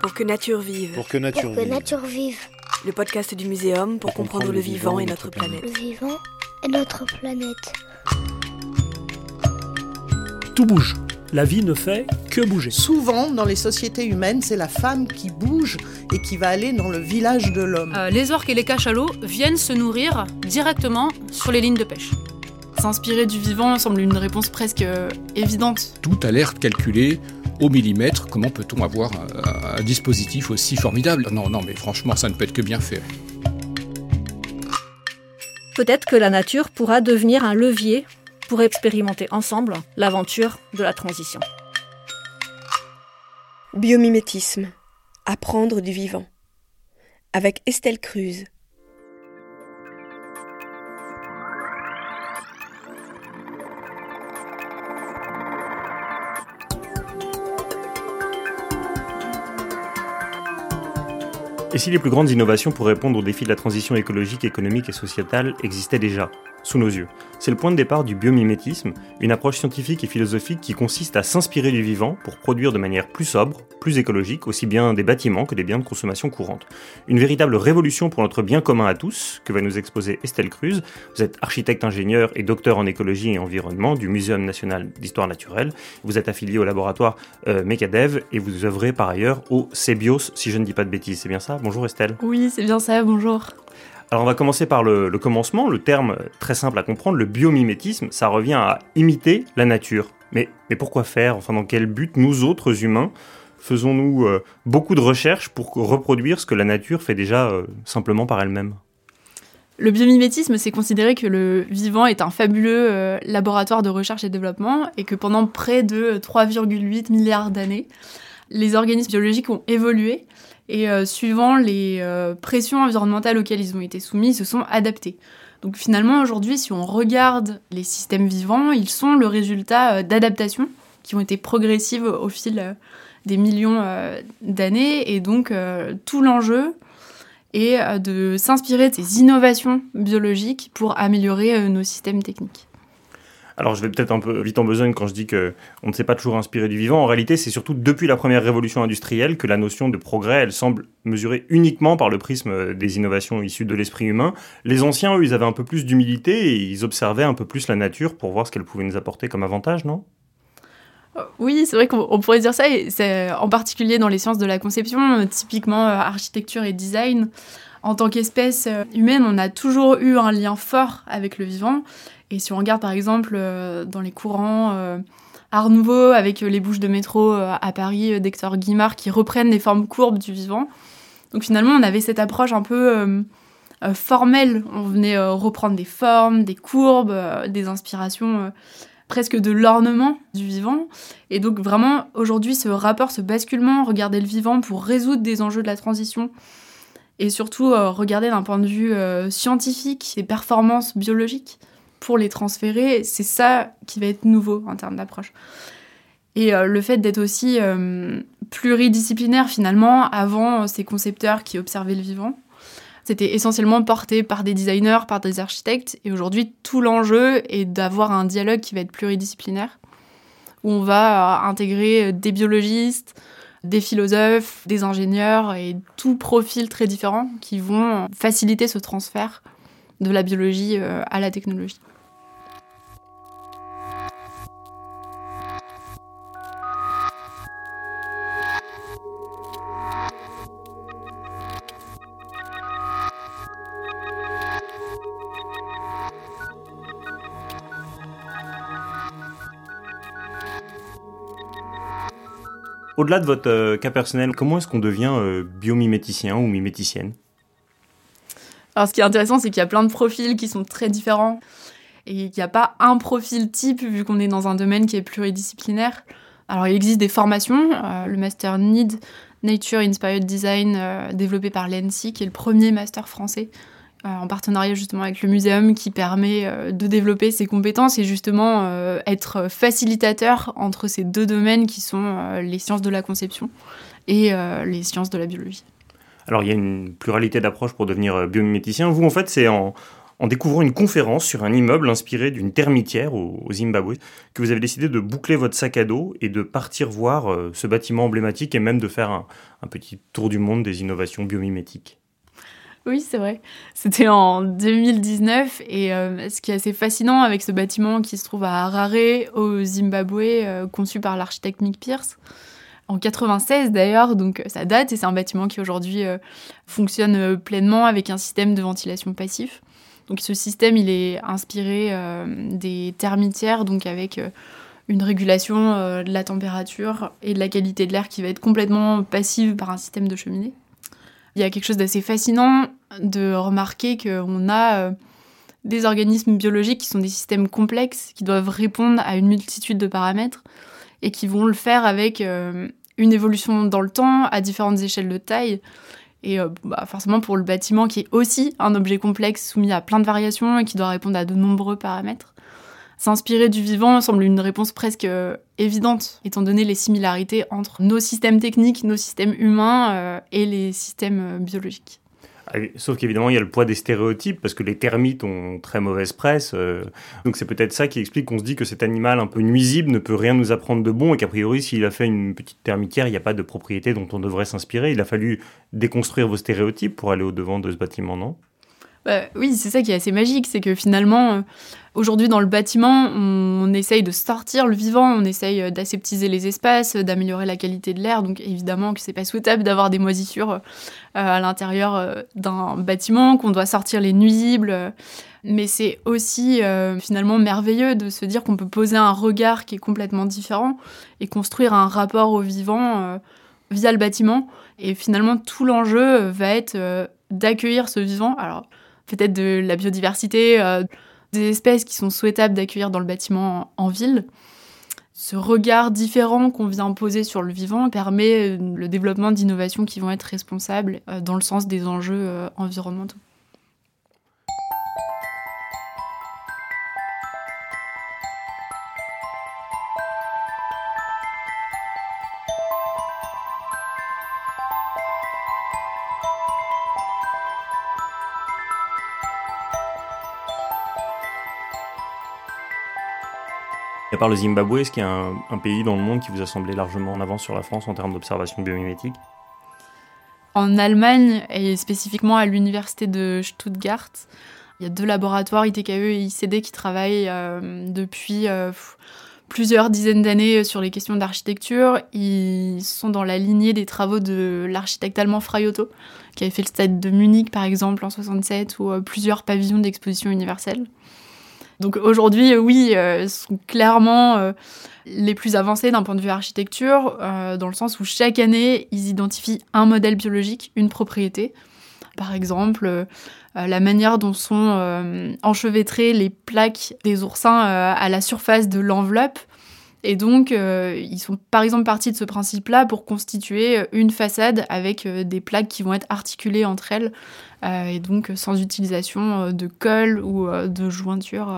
Pour que nature vive. Pour que nature Pour que vive. nature vive. Le podcast du muséum pour, comprendre, le vivant et notre planète. Le vivant et notre planète. Tout bouge. La vie ne fait que bouger. Souvent, dans les sociétés humaines, c'est la femme qui bouge et qui va aller dans le village de l'homme. Euh, les orques et les cachalots viennent se nourrir directement sur les lignes de pêche. S'inspirer du vivant semble une réponse presque euh, évidente. Tout a l'air calculé au millimètre. Comment peut-on avoir un, un dispositif aussi formidable? Non, non, mais franchement, ça ne peut être que bien fait. Peut-être que la nature pourra devenir un levier pour expérimenter ensemble l'aventure de la transition. Biomimétisme. Apprendre du vivant. Avec Estelle Cruz. Si les plus grandes innovations pour répondre aux défis de la transition écologique, économique et sociétale existaient déjà, sous nos yeux C'est le point de départ du biomimétisme, une approche scientifique et philosophique qui consiste à s'inspirer du vivant pour produire de manière plus sobre, plus écologique, aussi bien des bâtiments que des biens de consommation courante. Une véritable révolution pour notre bien commun à tous, que va nous exposer Estelle Cruz. Vous êtes architecte ingénieur et docteur en écologie et environnement du Muséum national d'histoire naturelle. Vous êtes affilié au laboratoire euh, Mecadev et vous œuvrez par ailleurs au CEBIOS, si je ne dis pas de bêtises, c'est bien ça? Bonjour Estelle. Oui, c'est bien ça, bonjour. Alors on va commencer par le, le, commencement, le terme très simple à comprendre, le biomimétisme, ça revient à imiter la nature. Mais, mais pourquoi faire? Enfin dans quel but nous autres humains faisons-nous euh, beaucoup de recherches pour reproduire ce que la nature fait déjà euh, simplement par elle-même? Le biomimétisme, c'est considérer que le vivant est un fabuleux euh, laboratoire de recherche et développement et que pendant près de 3,8 milliards d'années, les organismes biologiques ont évolué et euh, suivant les euh, pressions environnementales auxquelles ils ont été soumis, ils se sont adaptés. Donc finalement, aujourd'hui, si on regarde les systèmes vivants, ils sont le résultat euh, d'adaptations qui ont été progressives au fil des millions d'années. Et donc, tout l'enjeu est de s'inspirer de ces innovations biologiques pour améliorer nos systèmes techniques. Alors je vais peut-être un peu vite en besogne quand je dis que on ne s'est pas toujours inspiré du vivant. En réalité, c'est surtout depuis la première révolution industrielle que la notion de progrès, elle semble mesurée uniquement par le prisme des innovations issues de l'esprit humain. Les anciens, eux, ils avaient un peu plus d'humilité et ils observaient un peu plus la nature pour voir ce qu'elle pouvait nous apporter comme avantage, non? Oui, c'est vrai qu'on pourrait dire ça, et c'est en particulier dans les sciences de la conception, typiquement euh, architecture et design. En tant qu'espèce euh, humaine, on a toujours eu un lien fort avec le vivant. Et si on regarde par exemple euh, dans les courants euh, Art Nouveau, avec les bouches de métro à Paris d'Hector Guimard qui reprennent les formes courbes du vivant, donc finalement on avait cette approche un peu formelle. On venait reprendre des formes, des courbes, des inspirations presque de l'ornement du vivant. Et donc vraiment aujourd'hui ce rapport, ce basculement, regarder le vivant pour résoudre des enjeux de la transition et surtout euh, regarder d'un point de vue euh, scientifique et performances biologiques pour les transférer, c'est ça qui va être nouveau en termes d'approche. Et euh, le fait d'être aussi pluridisciplinaire finalement, avant ces concepteurs qui observaient le vivant, c'était essentiellement porté par des designers, par des architectes, et aujourd'hui tout l'enjeu est d'avoir un dialogue qui va être pluridisciplinaire, où on va intégrer des biologistes, des philosophes, des ingénieurs et tout profil très différent qui vont faciliter ce transfert de la biologie euh, à la technologie. Au-delà de votre euh, cas personnel, comment est-ce qu'on devient euh, biomiméticien ou miméticienne? Alors ce qui est intéressant, c'est qu'il y a plein de profils qui sont très différents et qu'il n'y a pas un profil type vu qu'on est dans un domaine qui est pluridisciplinaire. Alors il existe des formations, euh, le master NEED, Nature Inspired Design, développé par l'ENSI, qui est le premier master français en partenariat justement avec le muséum qui permet euh, de développer ses compétences et justement euh, être facilitateur entre ces deux domaines qui sont euh, les sciences de la conception et euh, les sciences de la biologie. Alors il y a une pluralité d'approches pour devenir euh, biomiméticien. Vous en fait c'est en, découvrant une conférence sur un immeuble inspiré d'une termitière au, Zimbabwe, que vous avez décidé de boucler votre sac à dos et de partir voir euh, ce bâtiment emblématique et même de faire un, petit tour du monde des innovations biomimétiques. Oui, c'est vrai. C'était en 2019 et euh, ce qui est assez fascinant avec ce bâtiment qui se trouve à Harare au Zimbabwe, euh, conçu par l'architecte Mick Pierce, en 96 d'ailleurs, donc ça date et c'est un bâtiment qui aujourd'hui fonctionne pleinement avec un système de ventilation passif. Donc ce système, il est inspiré euh, des termitières, donc avec euh, une régulation euh, de la température et de la qualité de l'air qui va être complètement passive par un système de cheminée. Il y a quelque chose d'assez fascinant de remarquer qu'on a des organismes biologiques qui sont des systèmes complexes, qui doivent répondre à une multitude de paramètres et qui vont le faire avec une évolution dans le temps, à différentes échelles de taille. Et euh, bah, forcément, pour le bâtiment, qui est aussi un objet complexe soumis à plein de variations et qui doit répondre à de nombreux paramètres, s'inspirer du vivant semble une réponse presque euh, évidente, étant donné les similarités entre nos systèmes techniques, nos systèmes humains euh, et les systèmes biologiques. Ah sauf qu'évidemment, il y a le poids des stéréotypes, parce que les termites ont très mauvaise presse. Euh. donc c'est peut-être ça qui explique qu'on se dit que cet animal un peu nuisible ne peut rien nous apprendre de bon, et qu'a priori, s'il a fait une petite termitière, il n'y a pas de propriété dont on devrait s'inspirer. Il a fallu déconstruire vos stéréotypes pour aller au-devant de ce bâtiment, non? Bah, oui, c'est ça qui est assez magique, c'est que finalement, euh, aujourd'hui dans le bâtiment, on, essaye de sortir le vivant, on essaye euh, d'aseptiser les espaces, d'améliorer la qualité de l'air. Donc évidemment que c'est pas souhaitable d'avoir des moisissures euh, à l'intérieur d'un bâtiment, qu'on doit sortir les nuisibles. Mais c'est aussi finalement merveilleux de se dire qu'on peut poser un regard qui est complètement différent et construire un rapport au vivant via le bâtiment. Et finalement, tout l'enjeu va être d'accueillir ce vivant. Alors, peut-être de la biodiversité, euh, des espèces qui sont souhaitables d'accueillir dans le bâtiment en, ville. Ce regard différent qu'on vient poser sur le vivant permet euh, le développement d'innovations qui vont être responsables euh, dans le sens des enjeux environnementaux. À part le Zimbabwe, est-ce qu'il y a un, pays dans le monde qui vous a semblé largement en avance sur la France en termes d'observation biomimétique? En Allemagne, et spécifiquement à l'université de Stuttgart, il y a deux laboratoires, ITKE et ICD, qui travaillent euh, depuis euh, plusieurs dizaines d'années sur les questions d'architecture. Ils sont dans la lignée des travaux de l'architecte allemand Fraiotto, qui avait fait le stade de Munich, par exemple, en 67, ou euh, plusieurs pavillons d'exposition universelle. Donc aujourd'hui, euh, oui, euh, sont clairement euh, les plus avancés d'un point de vue architecture, dans le sens où chaque année, ils identifient un modèle biologique, une propriété. Par exemple, la manière dont sont enchevêtrées les plaques des oursins à la surface de l'enveloppe. Et donc, ils sont par exemple partis de ce principe-là pour constituer une façade avec des plaques qui vont être articulées entre elles euh, et donc sans utilisation euh, de colle ou euh, de jointure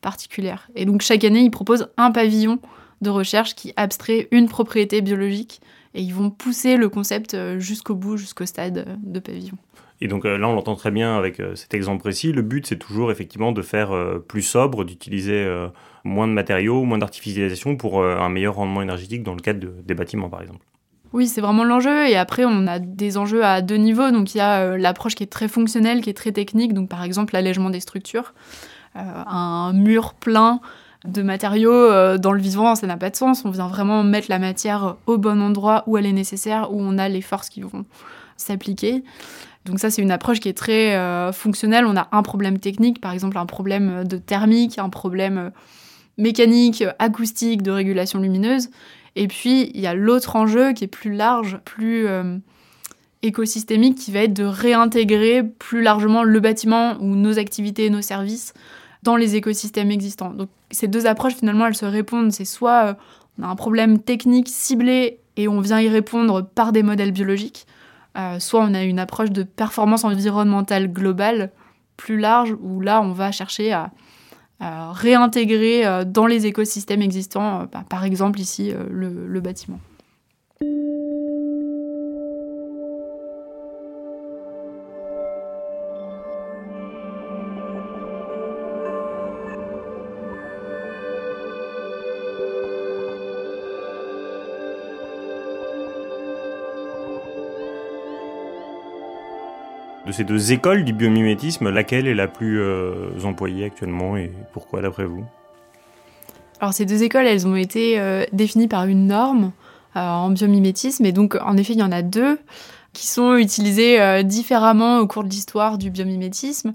particulière. Et donc chaque année, ils proposent un pavillon de recherche qui abstrait une propriété biologique et ils vont pousser le concept jusqu'au bout, jusqu'au stade de pavillon. Et donc là, on l'entend très bien avec cet exemple précis. Le but, c'est toujours effectivement de faire plus sobre, d'utiliser moins de matériaux, moins d'artificialisation pour un meilleur rendement énergétique dans le cadre des bâtiments, par exemple. Oui, c'est vraiment l'enjeu. Et après, on a des enjeux à deux niveaux. Donc, il y a euh, l'approche qui est très fonctionnelle, qui est très technique. Donc, par exemple, l'allègement des structures. Euh, un mur plein de matériaux euh, dans le vivant, ça n'a pas de sens. On vient vraiment mettre la matière au bon endroit où elle est nécessaire, où on a les forces qui vont s'appliquer. Donc ça, c'est une approche qui est très fonctionnelle. On a un problème technique, par exemple un problème de thermique, un problème mécanique, acoustique, de régulation lumineuse. Et puis, il y a l'autre enjeu qui est plus large, plus euh, écosystémique, qui va être de réintégrer plus largement le bâtiment ou nos activités et nos services dans les écosystèmes existants. Donc, ces deux approches, finalement, elles se répondent. C'est soit euh, on a un problème technique ciblé et on vient y répondre par des modèles biologiques, euh, soit on a une approche de performance environnementale globale plus large, où là, on va chercher à réintégrer euh, dans les écosystèmes existants, euh, bah, par exemple ici euh, le, bâtiment. De ces deux écoles du biomimétisme, laquelle est la plus euh, employée actuellement et pourquoi d'après vous? Alors ces deux écoles, elles ont été euh, définies par une norme euh, en biomimétisme et donc en effet il y en a deux qui sont utilisées différemment au cours de l'histoire du biomimétisme.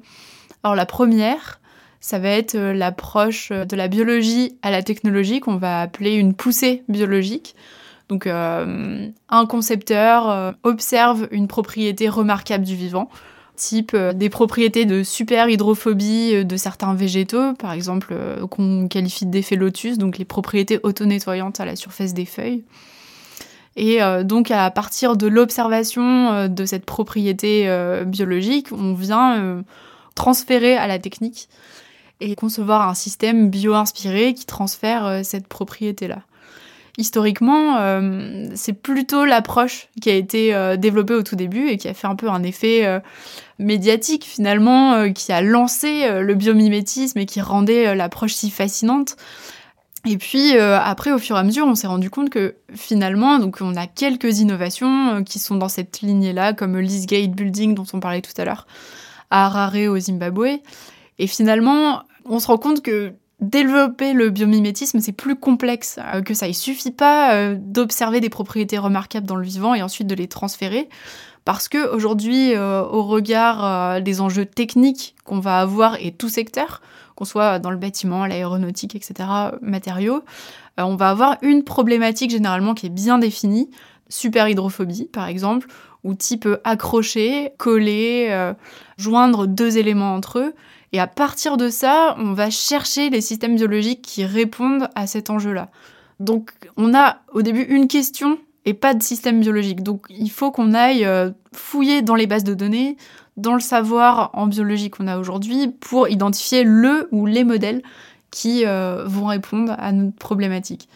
Alors la première, ça va être l'approche de la biologie à la technologie qu'on va appeler une poussée biologique. Donc euh, un concepteur euh, observe une propriété remarquable du vivant, type euh, des propriétés de super hydrophobie de certains végétaux, par exemple qu'on qualifie d'effet lotus, donc les propriétés auto-nettoyantes à la surface des feuilles. Et donc à partir de l'observation de cette propriété biologique, on vient transférer à la technique et concevoir un système bio-inspiré qui transfère cette propriété-là historiquement, euh, c'est plutôt l'approche qui a été euh, développée au tout début et qui a fait un peu un effet euh, médiatique finalement, qui a lancé le biomimétisme et qui rendait l'approche si fascinante. Et puis après, au fur et à mesure, on s'est rendu compte que finalement, on a quelques innovations qui sont dans cette lignée-là, comme l'Eastgate Building dont on parlait tout à l'heure, à Harare au Zimbabwe. Et finalement, on se rend compte que développer le biomimétisme, c'est plus complexe euh, que ça. Il suffit pas euh, d'observer des propriétés remarquables dans le vivant et ensuite de les transférer. Parce que aujourd'hui, euh, au regard des enjeux techniques qu'on va avoir et tout secteur, qu'on soit dans le bâtiment, l'aéronautique, etc., matériaux, on va avoir une problématique généralement qui est bien définie, super hydrophobie par exemple, ou type accrocher, coller, joindre deux éléments entre eux. Et à partir de ça, on va chercher les systèmes biologiques qui répondent à cet enjeu-là. Donc on a au début une question et pas de système biologique. Donc il faut qu'on aille euh, fouiller dans les bases de données, dans le savoir en biologie qu'on a aujourd'hui, pour identifier le ou les modèles qui euh, vont répondre à notre problématique.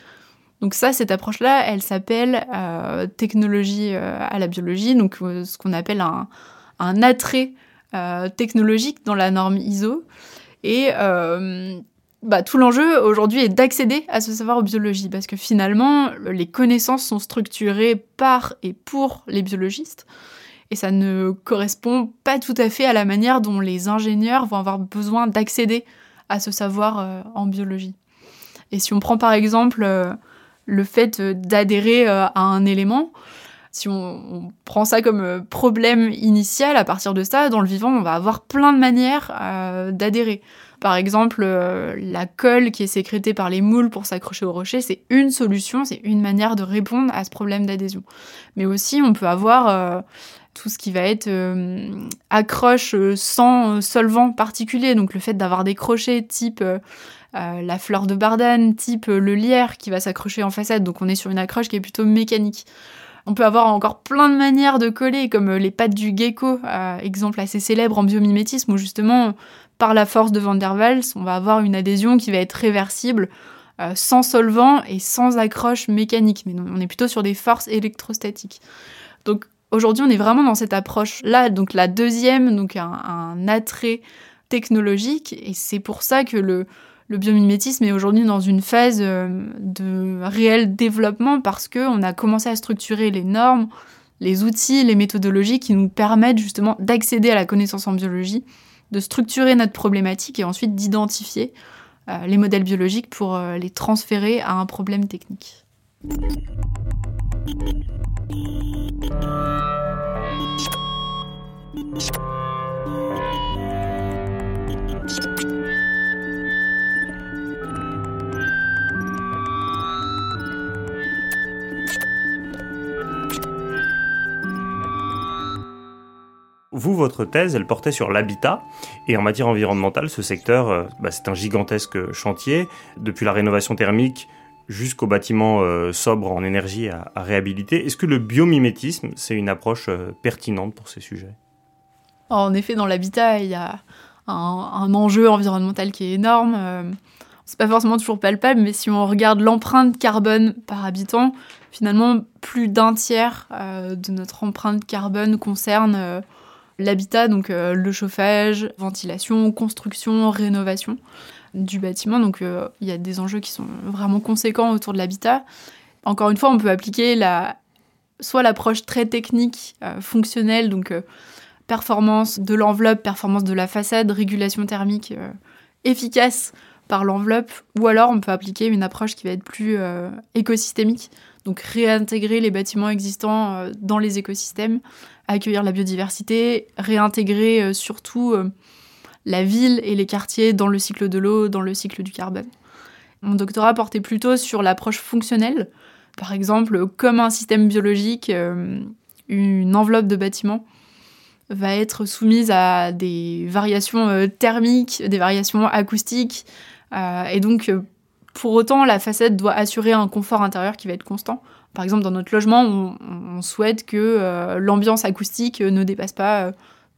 Donc ça, cette approche-là, elle s'appelle euh, technologie à la biologie, donc ce qu'on appelle un, un attrait technologique dans la norme ISO. Et euh, bah, tout l'enjeu aujourd'hui est d'accéder à ce savoir en biologie, parce que finalement, les connaissances sont structurées par et pour les biologistes, et ça ne correspond pas tout à fait à la manière dont les ingénieurs vont avoir besoin d'accéder à ce savoir euh, en biologie. Et si on prend par exemple le fait d'adhérer à un élément, si on, prend ça comme euh, problème initial, à partir de ça, dans le vivant, on va avoir plein de manières euh, d'adhérer. Par exemple, euh, la colle qui est sécrétée par les moules pour s'accrocher au rocher, c'est une solution, c'est une manière de répondre à ce problème d'adhésion. Mais aussi, on peut avoir tout ce qui va être accroche sans solvant particulier, donc le fait d'avoir des crochets type la fleur de bardane, type le lierre qui va s'accrocher en façade, donc on est sur une accroche qui est plutôt mécanique. On peut avoir encore plein de manières de coller, comme euh, les pattes du gecko, exemple assez célèbre en biomimétisme, où justement, par la force de Van der Waals, on va avoir une adhésion qui va être réversible, euh, sans solvant et sans accroche mécanique. Mais on est plutôt sur des forces électrostatiques. Donc aujourd'hui, on est vraiment dans cette approche-là. Donc la deuxième, donc un attrait technologique, et c'est pour ça que le, le biomimétisme est aujourd'hui dans une phase euh, de réel développement parce qu'on a commencé à structurer les normes, les outils, les méthodologies qui nous permettent justement d'accéder à la connaissance en biologie, de structurer notre problématique et ensuite d'identifier euh, les modèles biologiques pour euh, les transférer à un problème technique. Vous, votre thèse, elle portait sur l'habitat. Et en matière environnementale, ce secteur, euh, bah, c'est un gigantesque chantier. Depuis la rénovation thermique jusqu'aux bâtiments euh, sobres en énergie à, réhabiliter. Est-ce que le biomimétisme, c'est une approche euh, pertinente pour ces sujets? En effet, dans l'habitat, il y a un, enjeu environnemental qui est énorme. c'est pas forcément toujours palpable, mais si on regarde l'empreinte carbone par habitant, finalement, plus d'un tiers de notre empreinte carbone concerne l'habitat, donc euh, le chauffage, ventilation, construction, rénovation du bâtiment. Donc euh, il y a des enjeux qui sont vraiment conséquents autour de l'habitat. Encore une fois, on peut appliquer la, soit l'approche très technique, euh, fonctionnelle, donc performance de l'enveloppe, performance de la façade, régulation thermique efficace par l'enveloppe, ou alors on peut appliquer une approche qui va être plus écosystémique, donc réintégrer les bâtiments existants dans les écosystèmes, accueillir la biodiversité, réintégrer surtout la ville et les quartiers dans le cycle de l'eau, dans le cycle du carbone. Mon doctorat portait plutôt sur l'approche fonctionnelle. Par exemple, comme un système biologique, euh, une enveloppe de bâtiment va être soumise à des variations euh, thermiques, des variations acoustiques. Euh, et donc, pour autant, la façade doit assurer un confort intérieur qui va être constant. Par exemple, dans notre logement, on, souhaite que l'ambiance acoustique ne dépasse pas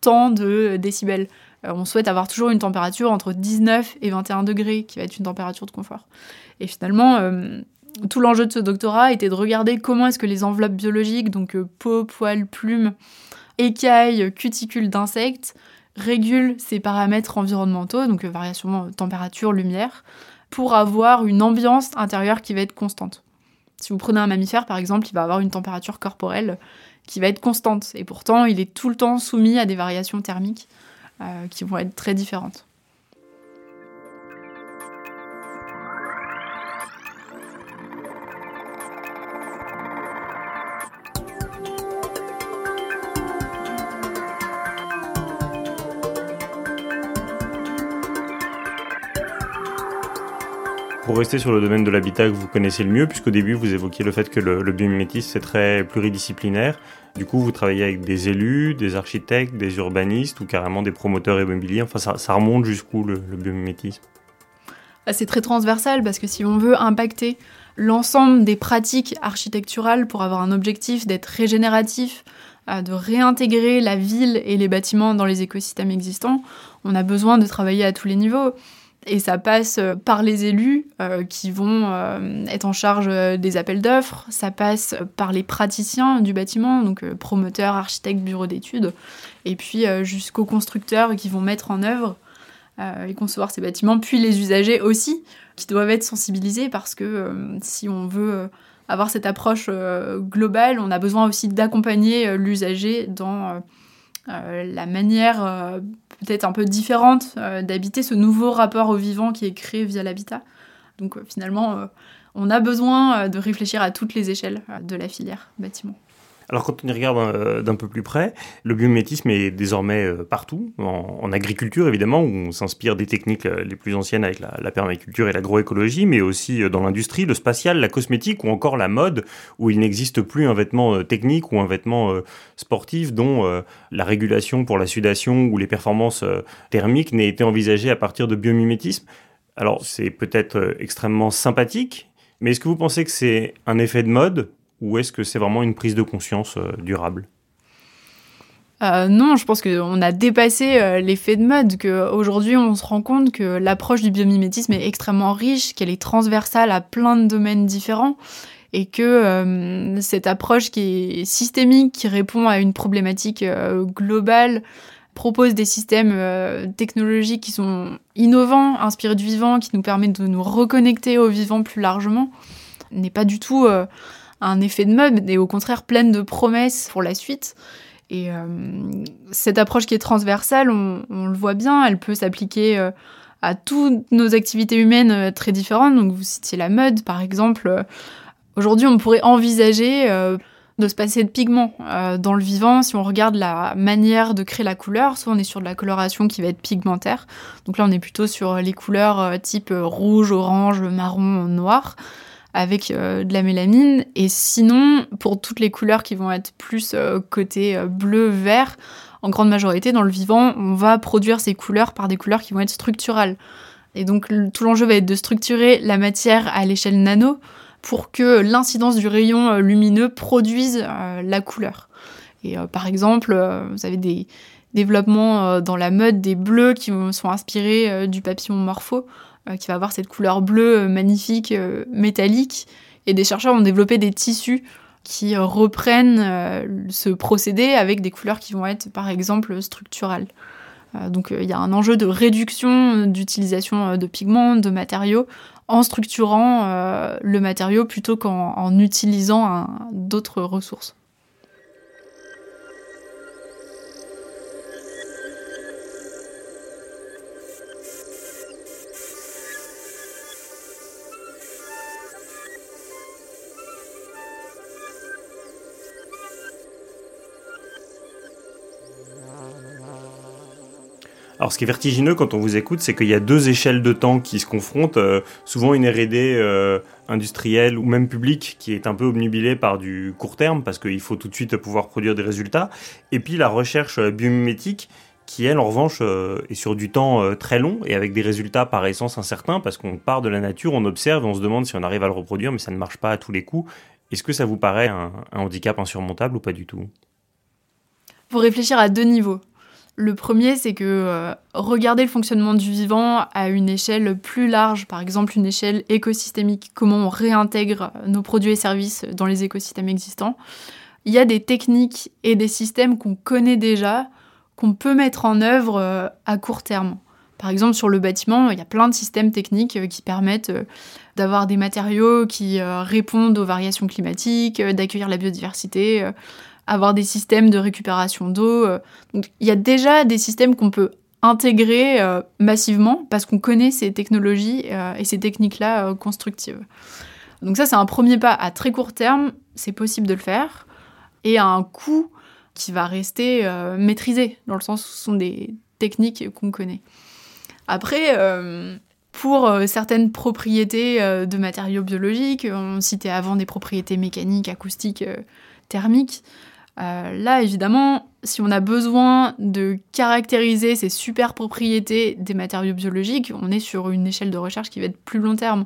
tant de décibels. Euh, on souhaite avoir toujours une température entre 19 et 21 degrés, qui va être une température de confort. Et finalement, euh, tout l'enjeu de ce doctorat était de regarder comment est-ce que les enveloppes biologiques, donc euh, peau, poils, plumes, écailles, cuticules d'insectes, régulent ces paramètres environnementaux, donc variation température, lumière, pour avoir une ambiance intérieure qui va être constante. Si vous prenez un mammifère, par exemple, il va avoir une température corporelle qui va être constante, et pourtant il est tout le temps soumis à des variations thermiques. Euh, qui vont être très différentes. Pour rester sur le domaine de l'habitat que vous connaissez le mieux, puisqu'au début vous évoquiez le fait que le, le biomimétisme c'est très pluridisciplinaire, du coup, vous travaillez avec des élus, des architectes, des urbanistes ou carrément des promoteurs immobiliers. Enfin, ça, remonte jusqu'où le, le biomimétisme ah, C'est très transversal parce que si on veut impacter l'ensemble des pratiques architecturales pour avoir un objectif d'être régénératif, euh, de réintégrer la ville et les bâtiments dans les écosystèmes existants, on a besoin de travailler à tous les niveaux. Et ça passe euh, par les élus euh, qui vont euh, être en charge des appels d'offres, ça passe par les praticiens du bâtiment, donc promoteurs, architectes, bureaux d'études, et puis jusqu'aux constructeurs qui vont mettre en œuvre et concevoir ces bâtiments, puis les usagers aussi, qui doivent être sensibilisés parce que si on veut avoir cette approche globale, on a besoin aussi d'accompagner l'usager dans la manière peut-être un peu différente euh, d'habiter ce nouveau rapport au vivant qui est créé via l'habitat. Donc euh, finalement, euh, on a besoin de réfléchir à toutes les échelles de la filière bâtiment. Alors quand on y regarde euh, d'un peu plus près, le biomimétisme est désormais euh, partout, en, agriculture évidemment, où on s'inspire des techniques euh, les plus anciennes avec la, permaculture et l'agroécologie, mais aussi dans l'industrie, le spatial, la cosmétique ou encore la mode, où il n'existe plus un vêtement technique ou un vêtement sportif dont la régulation pour la sudation ou les performances thermiques n'ait été envisagée à partir de biomimétisme. Alors c'est peut-être extrêmement sympathique, mais est-ce que vous pensez que c'est un effet de mode ou est-ce que c'est vraiment une prise de conscience euh, durable? Euh, non, je pense qu'on a dépassé euh, l'effet de mode, qu'aujourd'hui on se rend compte que l'approche du biomimétisme est extrêmement riche, qu'elle est transversale à plein de domaines différents, et que cette approche qui est systémique, qui répond à une problématique globale, propose des systèmes technologiques qui sont innovants, inspirés du vivant, qui nous permettent de nous reconnecter au vivant plus largement, n'est pas du tout un effet de mode, et au contraire pleine de promesses pour la suite. Et euh, cette approche qui est transversale, on, le voit bien, elle peut s'appliquer euh, à toutes nos activités humaines euh, très différentes. Donc vous citiez la mode, par exemple. Aujourd'hui, on pourrait envisager de se passer de pigments dans le vivant. Si on regarde la manière de créer la couleur, soit on est sur de la coloration qui va être pigmentaire. Donc là, on est plutôt sur les couleurs type rouge, orange, marron, noir avec euh, de la mélamine. Et sinon, pour toutes les couleurs qui vont être plus euh, côté euh, bleu, vert, en grande majorité, dans le vivant, on va produire ces couleurs par des couleurs qui vont être structurales. Et donc, tout l'enjeu va être de structurer la matière à l'échelle nano pour que l'incidence du rayon lumineux produise la couleur. Et par exemple, vous avez des développements dans la mode des bleus qui sont inspirés du papillon morpho. Euh, qui va avoir cette couleur bleue euh, magnifique, euh, métallique. Et des chercheurs ont développé des tissus qui reprennent ce procédé avec des couleurs qui vont être par exemple structurales. donc il y a un enjeu de réduction d'utilisation de pigments, de matériaux, en structurant le matériau plutôt qu'en utilisant d'autres ressources. Alors ce qui est vertigineux quand on vous écoute, c'est qu'il y a deux échelles de temps qui se confrontent, euh, souvent une R&D euh, industrielle ou même publique qui est un peu obnubilée par du court terme parce qu'il faut tout de suite pouvoir produire des résultats, et puis la recherche euh, biomimétique qui elle en revanche est sur du temps très long et avec des résultats par essence incertains parce qu'on part de la nature, on observe et on se demande si on arrive à le reproduire mais ça ne marche pas à tous les coups. Est-ce que ça vous paraît un, handicap insurmontable ou pas du tout? Faut réfléchir à deux niveaux. Le premier, c'est que euh, regarder le fonctionnement du vivant à une échelle plus large, par exemple une échelle écosystémique, comment on réintègre nos produits et services dans les écosystèmes existants, il y a des techniques et des systèmes qu'on connaît déjà, qu'on peut mettre en œuvre euh, à court terme. Par exemple, sur le bâtiment, il y a plein de systèmes techniques euh, qui permettent d'avoir des matériaux qui répondent aux variations climatiques, d'accueillir la biodiversité, avoir des systèmes de récupération d'eau. Euh. Donc il y a déjà des systèmes qu'on peut intégrer euh, massivement parce qu'on connaît ces technologies euh, et ces techniques-là constructives. Donc ça, c'est un premier pas à très court terme, c'est possible de le faire, et à un coût qui va rester maîtrisé, dans le sens où ce sont des techniques qu'on connaît. Après, pour certaines propriétés de matériaux biologiques, on citait avant des propriétés mécaniques, acoustiques, thermiques, euh, là, évidemment, si on a besoin de caractériser ces super propriétés des matériaux biologiques, on est sur une échelle de recherche qui va être plus long terme.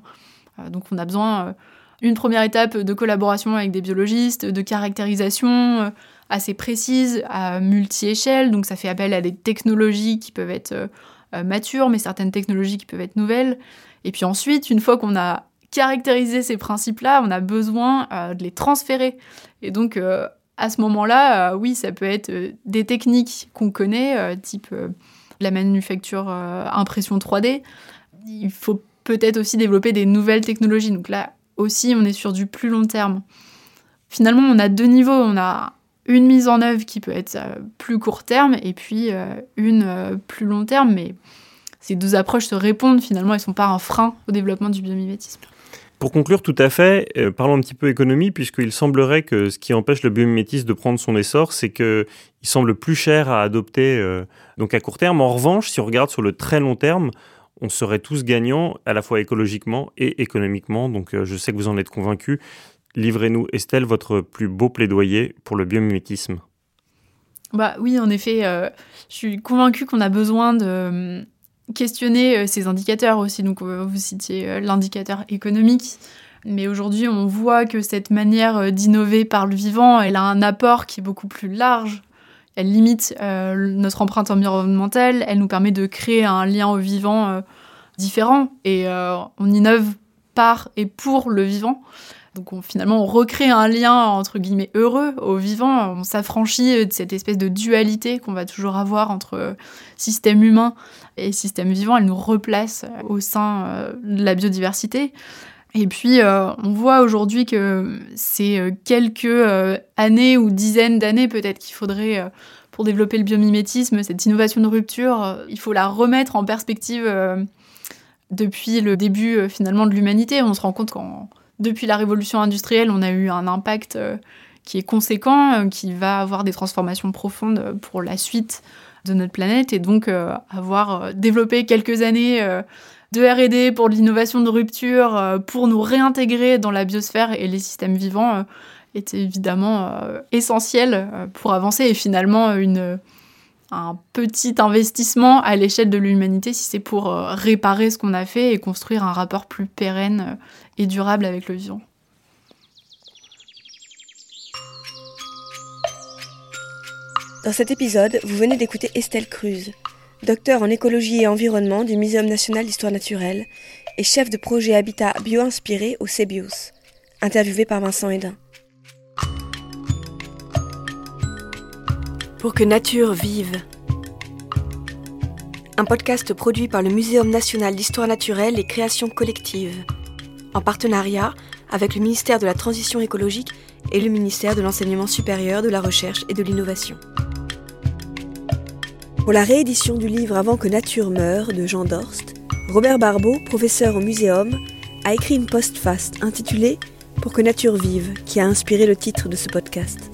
Euh, donc on a besoin d'une euh, première étape de collaboration avec des biologistes, de caractérisation assez précise à multi-échelle. Donc ça fait appel à des technologies qui peuvent être matures, mais certaines technologies qui peuvent être nouvelles. Et puis ensuite, une fois qu'on a caractérisé ces principes-là, on a besoin de les transférer. Et donc, à ce moment-là, euh, oui, ça peut être euh, des techniques qu'on connaît, euh, type la manufacture impression 3D. Il faut peut-être aussi développer des nouvelles technologies. Donc là aussi, on est sur du plus long terme. Finalement, on a deux niveaux. On a une mise en œuvre qui peut être plus court terme et puis une plus long terme. Mais ces deux approches se répondent finalement, elles ne sont pas un frein au développement du biomimétisme. Pour conclure tout à fait, euh, parlons un petit peu économie, puisqu'il semblerait que ce qui empêche le biomimétisme de prendre son essor, c'est qu'il semble plus cher à adopter euh, donc à court terme. En revanche, si on regarde sur le très long terme, on serait tous gagnants, à la fois écologiquement et économiquement. Donc euh, je sais que vous en êtes convaincus. Livrez-nous, Estelle, votre plus beau plaidoyer pour le biomimétisme. Bah oui, en effet, je suis convaincue qu'on a besoin de questionner euh, ces indicateurs aussi. Donc, vous citiez euh, l'indicateur économique. Mais aujourd'hui, on voit que cette manière euh, d'innover par le vivant, elle a un apport qui est beaucoup plus large. Elle limite notre empreinte environnementale, elle nous permet de créer un lien au vivant différent. Et on innove par et pour le vivant. Donc finalement, on recrée un lien entre guillemets heureux au vivant. On s'affranchit de cette espèce de dualité qu'on va toujours avoir entre système humain et système vivant, elle nous replace au sein euh, de la biodiversité. Et puis, euh, on voit aujourd'hui que c'est euh, quelques années ou dizaines d'années peut-être qu'il faudrait pour développer le biomimétisme, cette innovation de rupture, il faut la remettre en perspective depuis le début finalement de l'humanité. On se rend compte qu'en depuis la révolution industrielle, on a eu un impact qui est conséquent, qui va avoir des transformations profondes pour la suite de notre planète et donc euh, avoir euh, développé quelques années euh, de R&D pour l'innovation de rupture, pour nous réintégrer dans la biosphère et les systèmes vivants est évidemment essentiel pour avancer et finalement une, un petit investissement à l'échelle de l'humanité si c'est pour réparer ce qu'on a fait et construire un rapport plus pérenne et durable avec le vivant. Dans cet épisode, vous venez d'écouter Estelle Cruz, docteur en écologie et environnement du Muséum national d'histoire naturelle et chef de projet Habitat bio-inspiré au CEBIOS, interviewée par Vincent Hédin. Pour que nature vive. Un podcast produit par le Muséum national d'histoire naturelle et création collective, en partenariat avec le ministère de la Transition écologique et le ministère de l'Enseignement supérieur, de la Recherche et de l'Innovation. Pour la réédition du livre Avant que nature meure de Jean Dorst, Robert Barbeau, professeur au Muséum, a écrit une postface intitulée Pour que nature vive, qui a inspiré le titre de ce podcast.